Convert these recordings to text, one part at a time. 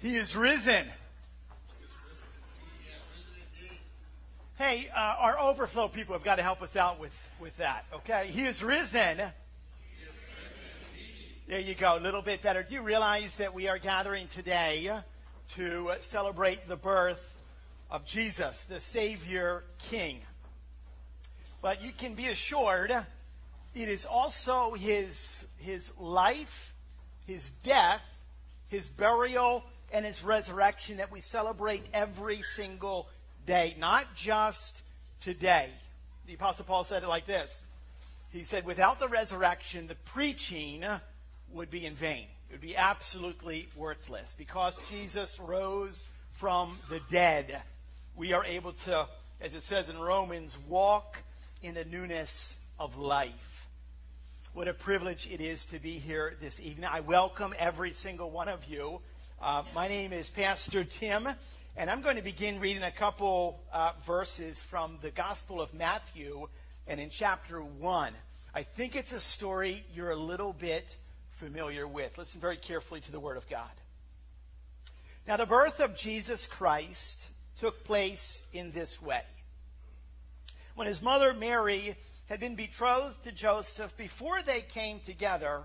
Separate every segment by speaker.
Speaker 1: He is risen. Hey, uh, our overflow people have got to help us out with, with that, okay? He is risen. There you go, a little bit better. Do you realize that we are gathering today to celebrate the birth of Jesus, the Savior King? But you can be assured it is also his, his life, his death, his burial, and his resurrection that we celebrate every single day, not just today. The Apostle Paul said it like this. He said, without the resurrection, the preaching would be in vain. It would be absolutely worthless. Because Jesus rose from the dead, we are able to, as it says in Romans, walk in the newness of life. What a privilege it is to be here this evening. I welcome every single one of you. Uh, my name is Pastor Tim, and I'm going to begin reading a couple uh, verses from the Gospel of Matthew and in chapter 1. I think it's a story you're a little bit familiar with. Listen very carefully to the Word of God. Now, the birth of Jesus Christ took place in this way. When his mother Mary had been betrothed to Joseph, before they came together,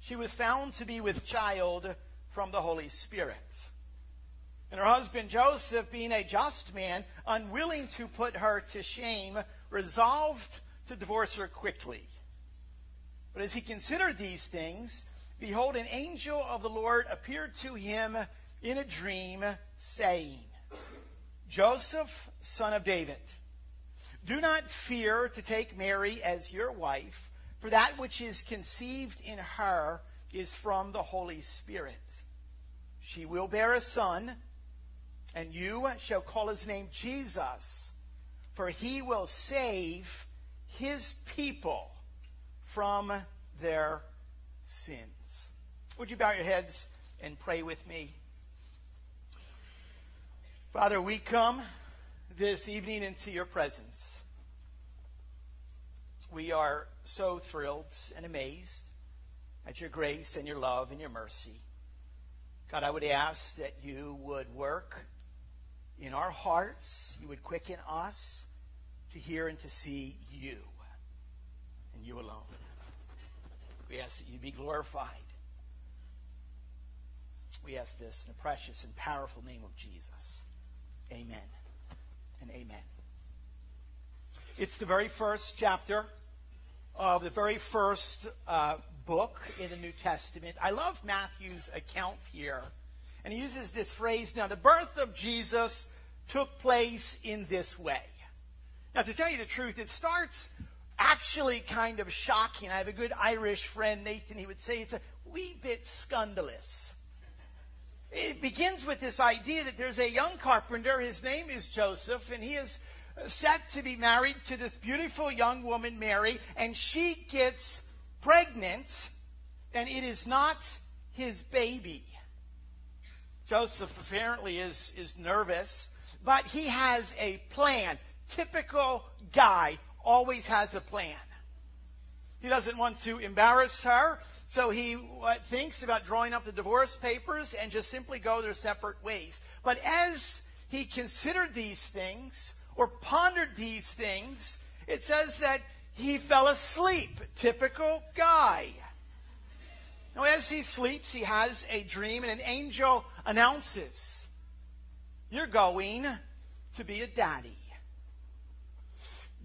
Speaker 1: she was found to be with child from the Holy Spirit. And her husband Joseph, being a just man, unwilling to put her to shame, resolved to divorce her quickly. But as he considered these things, behold, an angel of the Lord appeared to him in a dream, saying, Joseph, son of David, do not fear to take Mary as your wife, for that which is conceived in her is from the Holy Spirit. She will bear a son, and you shall call his name Jesus, for he will save his people from their sins. Would you bow your heads and pray with me? Father, we come this evening into your presence. We are so thrilled and amazed at your grace and your love and your mercy. God, I would ask that you would work in our hearts, you would quicken us to hear and to see you and you alone. We ask that you be glorified. We ask this in the precious and powerful name of Jesus. Amen and amen. It's the very first chapter of the very first uh, book in the New Testament. I love Matthew's account here. And he uses this phrase now, the birth of Jesus took place in this way. Now, to tell you the truth, it starts actually kind of shocking. I have a good Irish friend, Nathan. He would say it's a wee bit scandalous. It begins with this idea that there's a young carpenter. His name is Joseph, and he is set to be married to this beautiful young woman, Mary, and she gets pregnant, and it is not his baby. Joseph apparently is, is nervous, but he has a plan. Typical guy always has a plan. He doesn't want to embarrass her, so he uh, thinks about drawing up the divorce papers and just simply go their separate ways. But as he considered these things, or pondered these things, it says that he fell asleep. Typical guy. Now, as he sleeps, he has a dream, and an angel announces, You're going to be a daddy.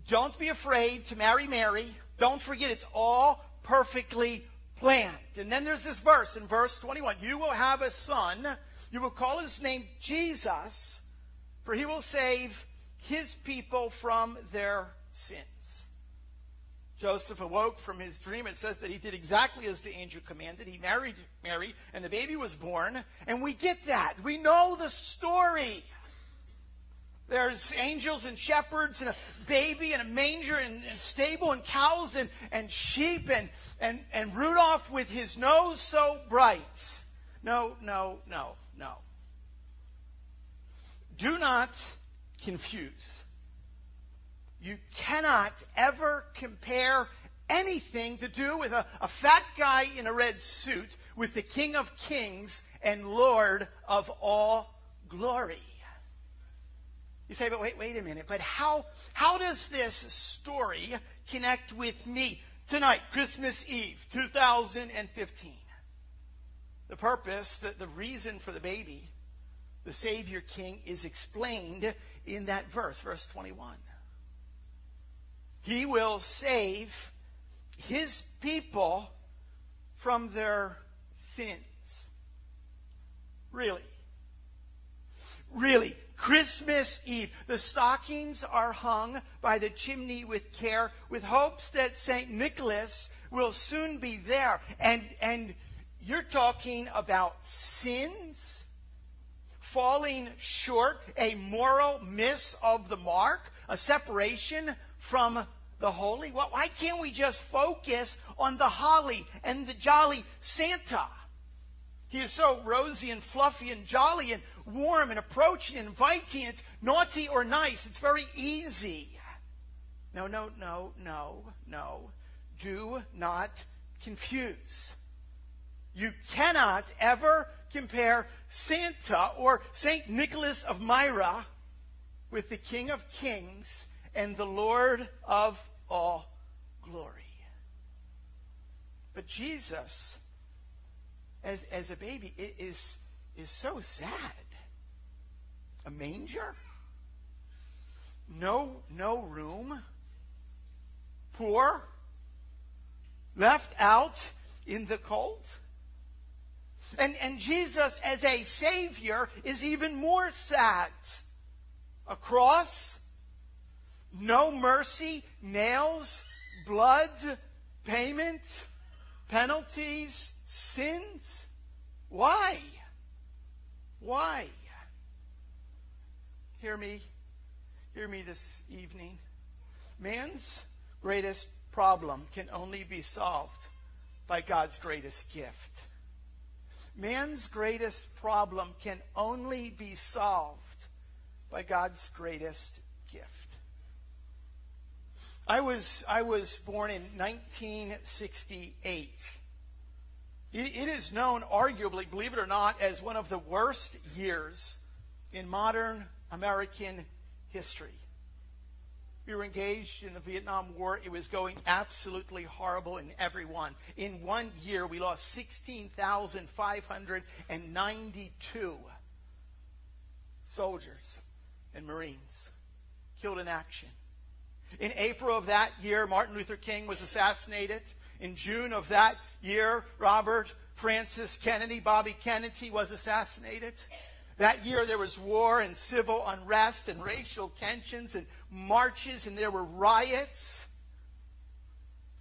Speaker 1: Don't be afraid to marry Mary. Don't forget, it's all perfectly planned. And then there's this verse in verse 21 You will have a son. You will call his name Jesus, for he will save his people from their sins. Joseph awoke from his dream. It says that he did exactly as the angel commanded. He married Mary, and the baby was born. And we get that. We know the story. There's angels and shepherds and a baby and a manger and, and stable and cows and, and sheep and, and, and Rudolph with his nose so bright. No, no, no, no. Do not confuse. You cannot ever compare anything to do with a, a fat guy in a red suit with the King of Kings and Lord of all glory. You say, but wait, wait a minute. But how, how does this story connect with me tonight, Christmas Eve, 2015? The purpose, the, the reason for the baby, the Savior King, is explained in that verse, verse 21. He will save his people from their sins. Really. Really. Christmas Eve. The stockings are hung by the chimney with care, with hopes that St. Nicholas will soon be there. And, and you're talking about sins, falling short, a moral miss of the mark, a separation from the holy? Why can't we just focus on the holly and the jolly Santa? He is so rosy and fluffy and jolly and warm and approaching and inviting. It's naughty or nice. It's very easy. No, no, no, no, no. Do not confuse. You cannot ever compare Santa or St. Nicholas of Myra with the King of Kings and the Lord of all glory. But Jesus, as, as a baby, is, is so sad. A manger? No, no room? Poor? Left out in the cold? And, and Jesus, as a Savior, is even more sad. A cross, no mercy, nails, blood, payment, penalties, sins. Why? Why? Hear me. Hear me this evening. Man's greatest problem can only be solved by God's greatest gift. Man's greatest problem can only be solved by God's greatest gift. I was, I was born in 1968. It is known, arguably, believe it or not, as one of the worst years in modern American history. We were engaged in the Vietnam War. It was going absolutely horrible in everyone. In one year, we lost 16,592 soldiers and Marines killed in action. In April of that year, Martin Luther King was assassinated. In June of that year, Robert Francis Kennedy, Bobby Kennedy, was assassinated. That year there was war and civil unrest and racial tensions and marches and there were riots.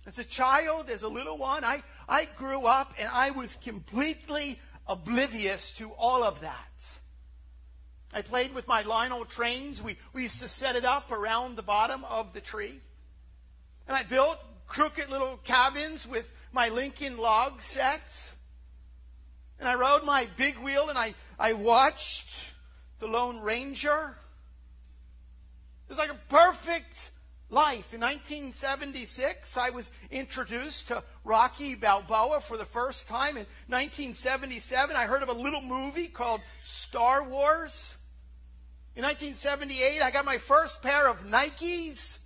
Speaker 1: As a child, as a little one, I, I grew up and I was completely oblivious to all of that. I played with my Lionel trains. We, we used to set it up around the bottom of the tree. And I built crooked little cabins with my Lincoln log sets. And I rode my big wheel and I, I watched the Lone Ranger. It was like a perfect life. In 1976, I was introduced to Rocky Balboa for the first time. In 1977, I heard of a little movie called Star Wars. In 1978, I got my first pair of Nikes.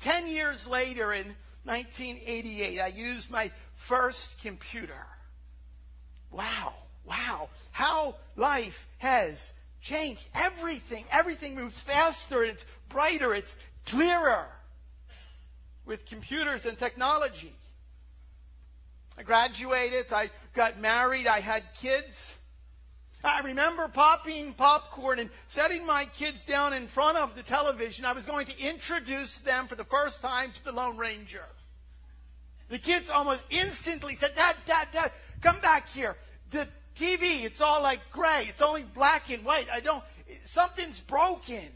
Speaker 1: Ten years later, in 1988, I used my first computer. Wow, wow, how life has changed. Everything, everything moves faster, it's brighter, it's clearer with computers and technology. I graduated, I got married, I had kids. I remember popping popcorn and setting my kids down in front of the television. I was going to introduce them for the first time to the Lone Ranger. The kids almost instantly said, Dad, Dad, Dad, come back here. The TV, it's all like gray. It's only black and white. I don't, something's broken.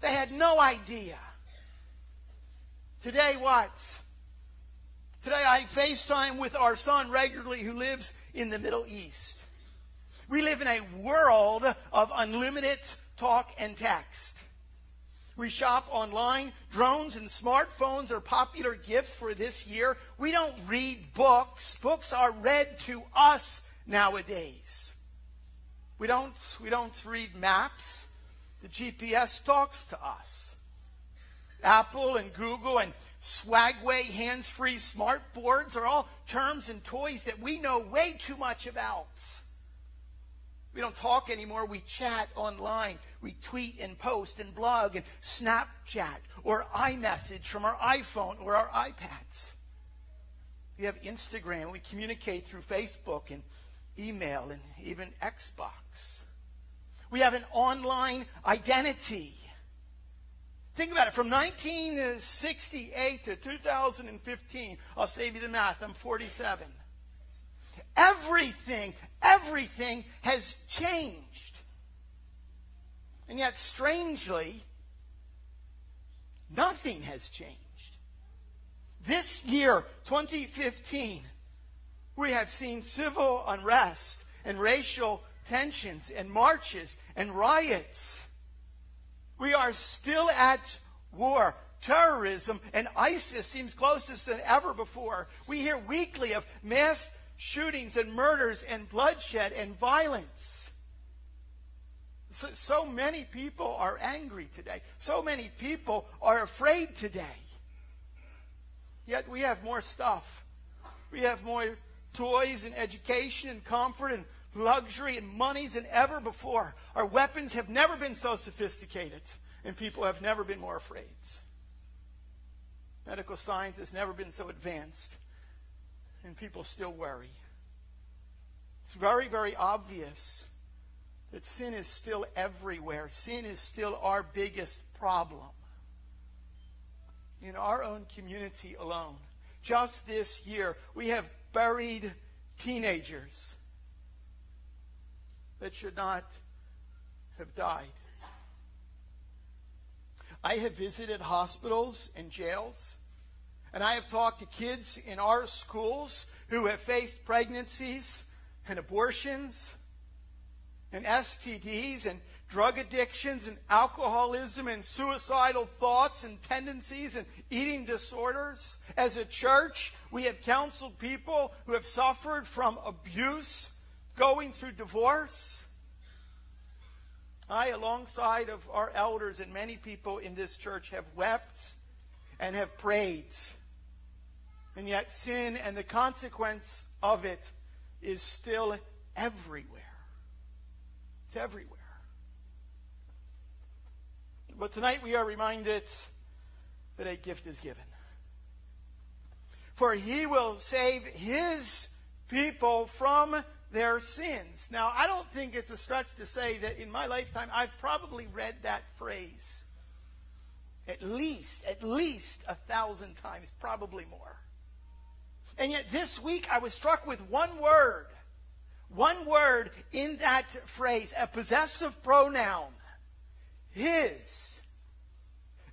Speaker 1: They had no idea. Today, what? Today I FaceTime with our son regularly who lives in the Middle East. We live in a world of unlimited talk and text. We shop online. Drones and smartphones are popular gifts for this year. We don't read books. Books are read to us nowadays. We don't, we don't read maps. The GPS talks to us. Apple and Google and Swagway hands-free smart boards are all terms and toys that we know way too much about. We don't talk anymore. We chat online. We tweet and post and blog and Snapchat or iMessage from our iPhone or our iPads. We have Instagram. We communicate through Facebook and email and even Xbox. We have an online identity. Think about it. From 1968 to 2015, I'll save you the math. I'm 47. Everything, everything has changed. And yet, strangely, nothing has changed. This year, 2015, we have seen civil unrest and racial tensions and marches and riots. We are still at war. Terrorism and ISIS seems closest than ever before. We hear weekly of mass shootings and murders and bloodshed and violence. So, so, many people are angry today. So many people are afraid today. Yet we have more stuff. We have more toys and education and comfort and luxury and monies than ever before. Our weapons have never been so sophisticated, and people have never been more afraid. Medical science has never been so advanced, and people still worry. It's very, very obvious that sin is still everywhere. Sin is still our biggest problem. In our own community alone, just this year, we have buried teenagers that should not have died. I have visited hospitals and jails, and I have talked to kids in our schools who have faced pregnancies and abortions and STDs and drug addictions and alcoholism and suicidal thoughts and tendencies and eating disorders. As a church, we have counseled people who have suffered from abuse, going through divorce. I, alongside of our elders and many people in this church, have wept and have prayed. And yet sin and the consequence of it is still everywhere. It's everywhere. But tonight we are reminded that a gift is given. For he will save his people from their sins. Now, I don't think it's a stretch to say that in my lifetime I've probably read that phrase at least, at least a thousand times, probably more. And yet this week I was struck with one word. One word in that phrase, a possessive pronoun. His.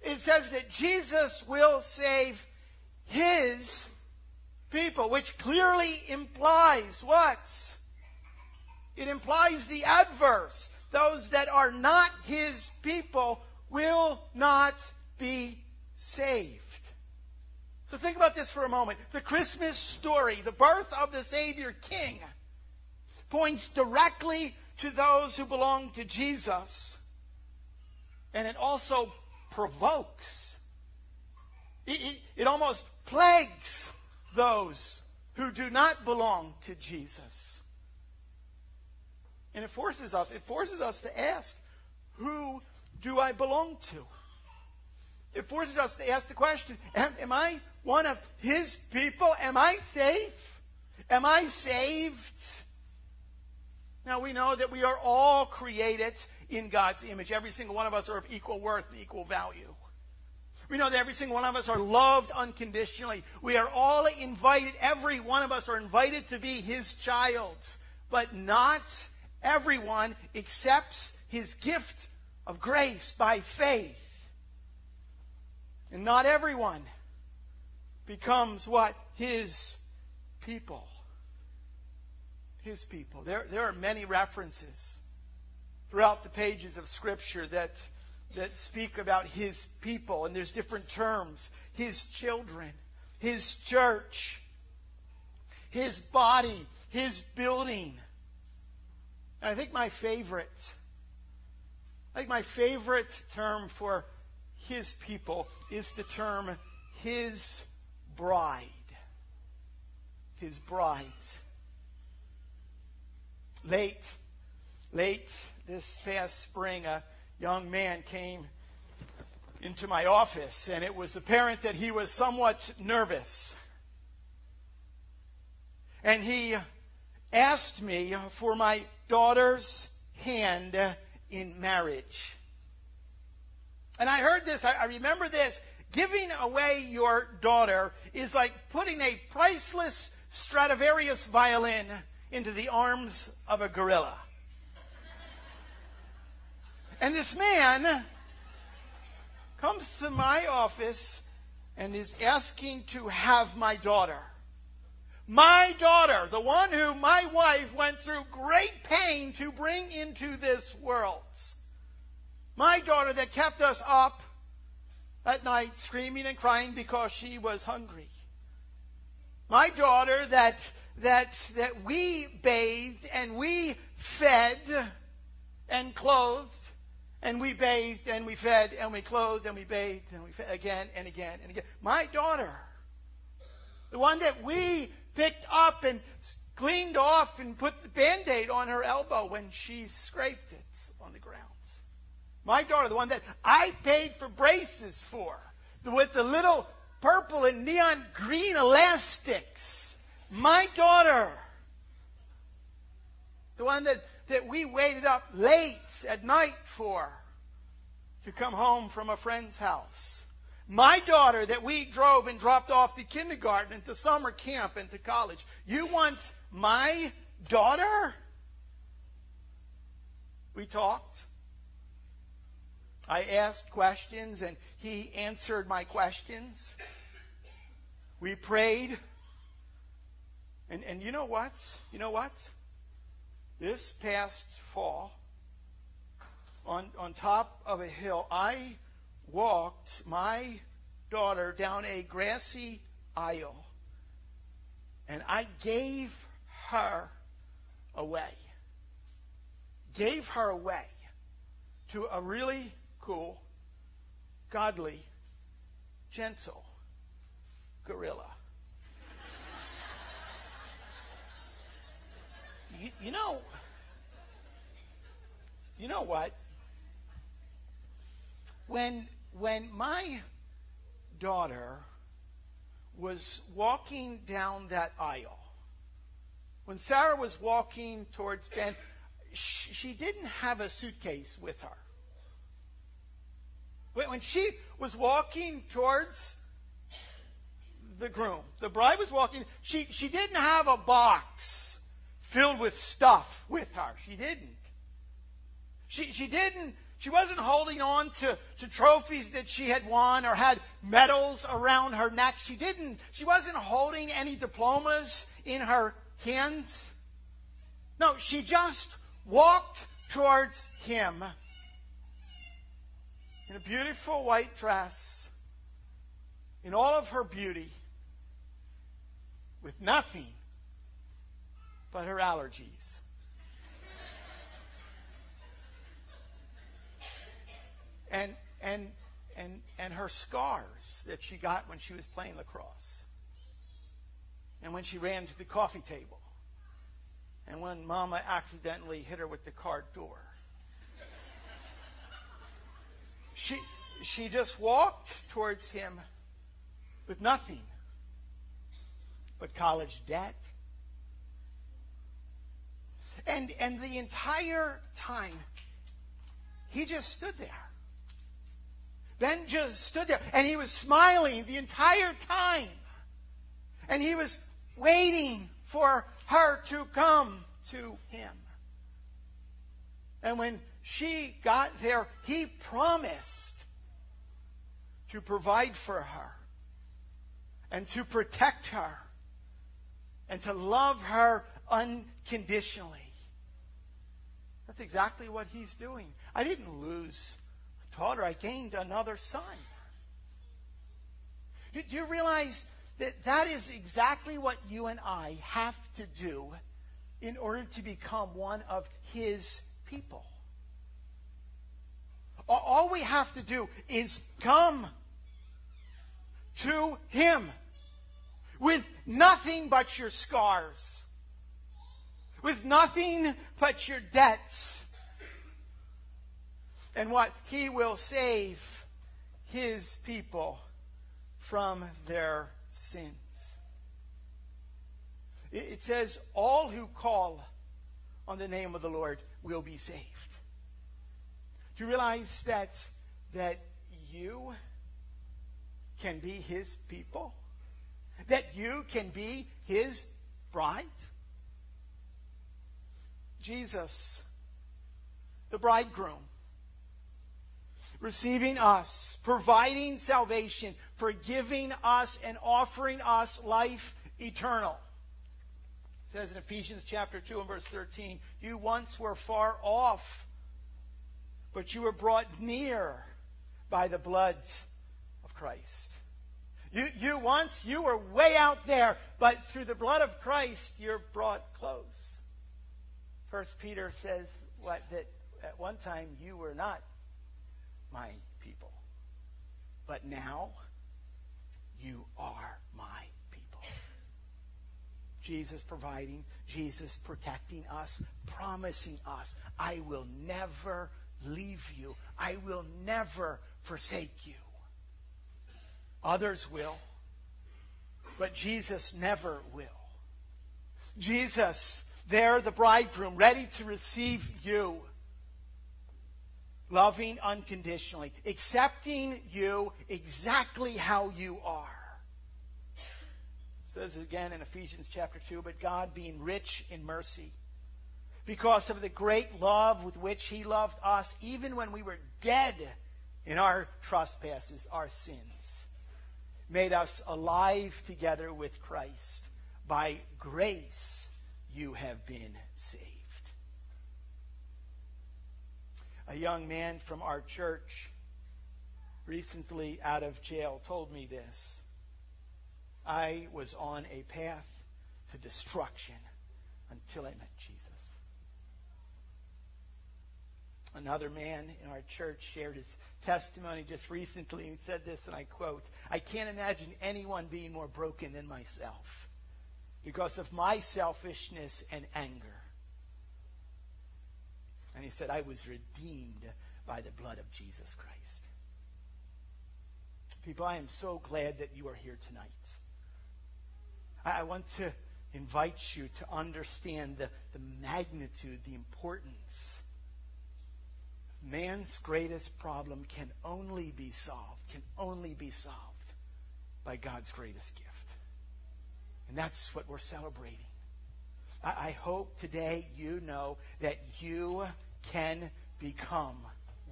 Speaker 1: It says that Jesus will save His people, which clearly implies what? It implies the adverse. Those that are not His people will not be saved. So think about this for a moment. The Christmas story, the birth of the Savior King, points directly to those who belong to Jesus. And it also provokes. It, it, it almost plagues those who do not belong to Jesus. And it forces us, it forces us to ask, who do I belong to? It forces us to ask the question, am, am I one of His people? Am I safe? Am I saved? Now we know that we are all created in God's image. Every single one of us are of equal worth and equal value. We know that every single one of us are loved unconditionally. We are all invited, every one of us are invited to be His child. But not everyone accepts His gift of grace by faith. And not everyone becomes what? His people. His people. There, there are many references throughout the pages of Scripture that that speak about his people, and there's different terms. His children, his church, his body, his building. And I think my favorite, I think my favorite term for his people is the term his bride. His bride. Late, late this past spring, a young man came into my office, and it was apparent that he was somewhat nervous. And he asked me for my daughter's hand in marriage. And I heard this, I, remember this. Giving away your daughter is like putting a priceless Stradivarius violin into the arms of a gorilla. And this man comes to my office and is asking to have my daughter. My daughter, the one who my wife went through great pain to bring into this world. My daughter that kept us up at night screaming and crying because she was hungry. My daughter that, that, that we bathed and we fed and clothed and we bathed and we fed and we clothed and we bathed and we fed again and again and again. My daughter, the one that we picked up and cleaned off and put the band aid on her elbow when she scraped it on the grounds. My daughter, the one that I paid for braces for, with the little purple and neon green elastics. My daughter, the one that that we waited up late at night for to come home from a friend's house. My daughter that we drove and dropped off to kindergarten and to summer camp and to college. You want my daughter? We talked. I asked questions and he answered my questions. We prayed. And, and you know what? You know what? This past fall, on, on top of a hill, I walked my daughter down a grassy aisle and I gave her away. Gave her away to a really cool, godly, gentle gorilla. you, you know, you know what? When when my daughter was walking down that aisle, when Sarah was walking towards Ben, she, she didn't have a suitcase with her. When she was walking towards the groom, the bride was walking, she, she didn't have a box filled with stuff with her. She didn't. She, she didn't, she wasn't holding on to, to trophies that she had won or had medals around her neck. She didn't, she wasn't holding any diplomas in her hands. No, she just walked towards him in a beautiful white dress, in all of her beauty, with nothing but her allergies. and and and and her scars that she got when she was playing lacrosse. And when she ran to the coffee table. And when mama accidentally hit her with the car door. She she just walked towards him with nothing but college debt and, and the entire time, he just stood there. Ben just stood there and he was smiling the entire time. And he was waiting for her to come to him. And when she got there, he promised to provide for her and to protect her and to love her unconditionally. That's exactly what he's doing. I didn't lose a daughter, I gained another son. Do you realize that that is exactly what you and I have to do in order to become one of His people? All we have to do is come to Him with nothing but your scars, with nothing but your debts. And what? He will save His people from their sins. It says, all who call on the name of the Lord will be saved. Do you realize that, that you can be his people? That you can be his bride? Jesus, the bridegroom, receiving us, providing salvation, forgiving us, and offering us life eternal. It says in Ephesians chapter 2 and verse 13, you once were far off, but you were brought near by the blood of Christ. You, you once, you were way out there, but through the blood of Christ, you're brought close. First Peter says what, that at one time you were not my people. But now you are my people. Jesus providing, Jesus protecting us, promising us, I will never leave you. I will never forsake you. Others will, but Jesus never will. Jesus, there, the bridegroom, ready to receive you loving unconditionally, accepting you exactly how you are. Says again in Ephesians chapter 2, but God being rich in mercy, because of the great love with which he loved us, even when we were dead in our trespasses, our sins, made us alive together with Christ. By grace you have been saved. a young man from our church recently out of jail told me this. I was on a path to destruction until I met Jesus. Another man in our church shared his testimony just recently and said this, and I quote, I can't imagine anyone being more broken than myself because of my selfishness and anger. And he said, I was redeemed by the blood of Jesus Christ. People, I am so glad that you are here tonight. I want to invite you to understand the, the magnitude, the importance. Man's greatest problem can only be solved, can only be solved by God's greatest gift. And that's what we're celebrating. I, I hope today you know that you can become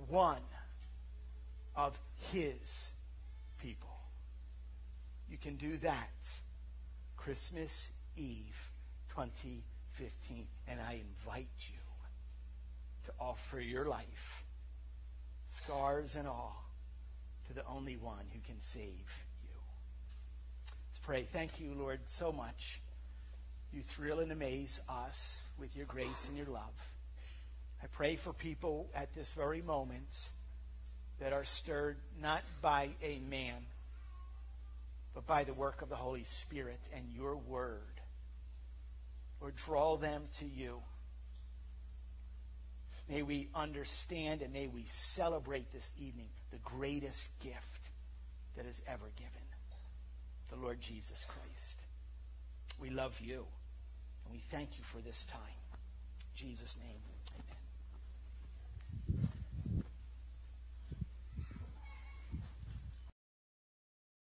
Speaker 1: one of His people. You can do that Christmas Eve 2015. And I invite you to offer your life, scars and all, to the only one who can save you. Let's pray. Thank you, Lord, so much. You thrill and amaze us with your grace and your love. I pray for people at this very moment that are stirred not by a man, but by the work of the Holy Spirit and your word. Or draw them to you. May we understand and may we celebrate this evening the greatest gift that is ever given the Lord Jesus Christ. We love you and we thank you for this time. In Jesus' name.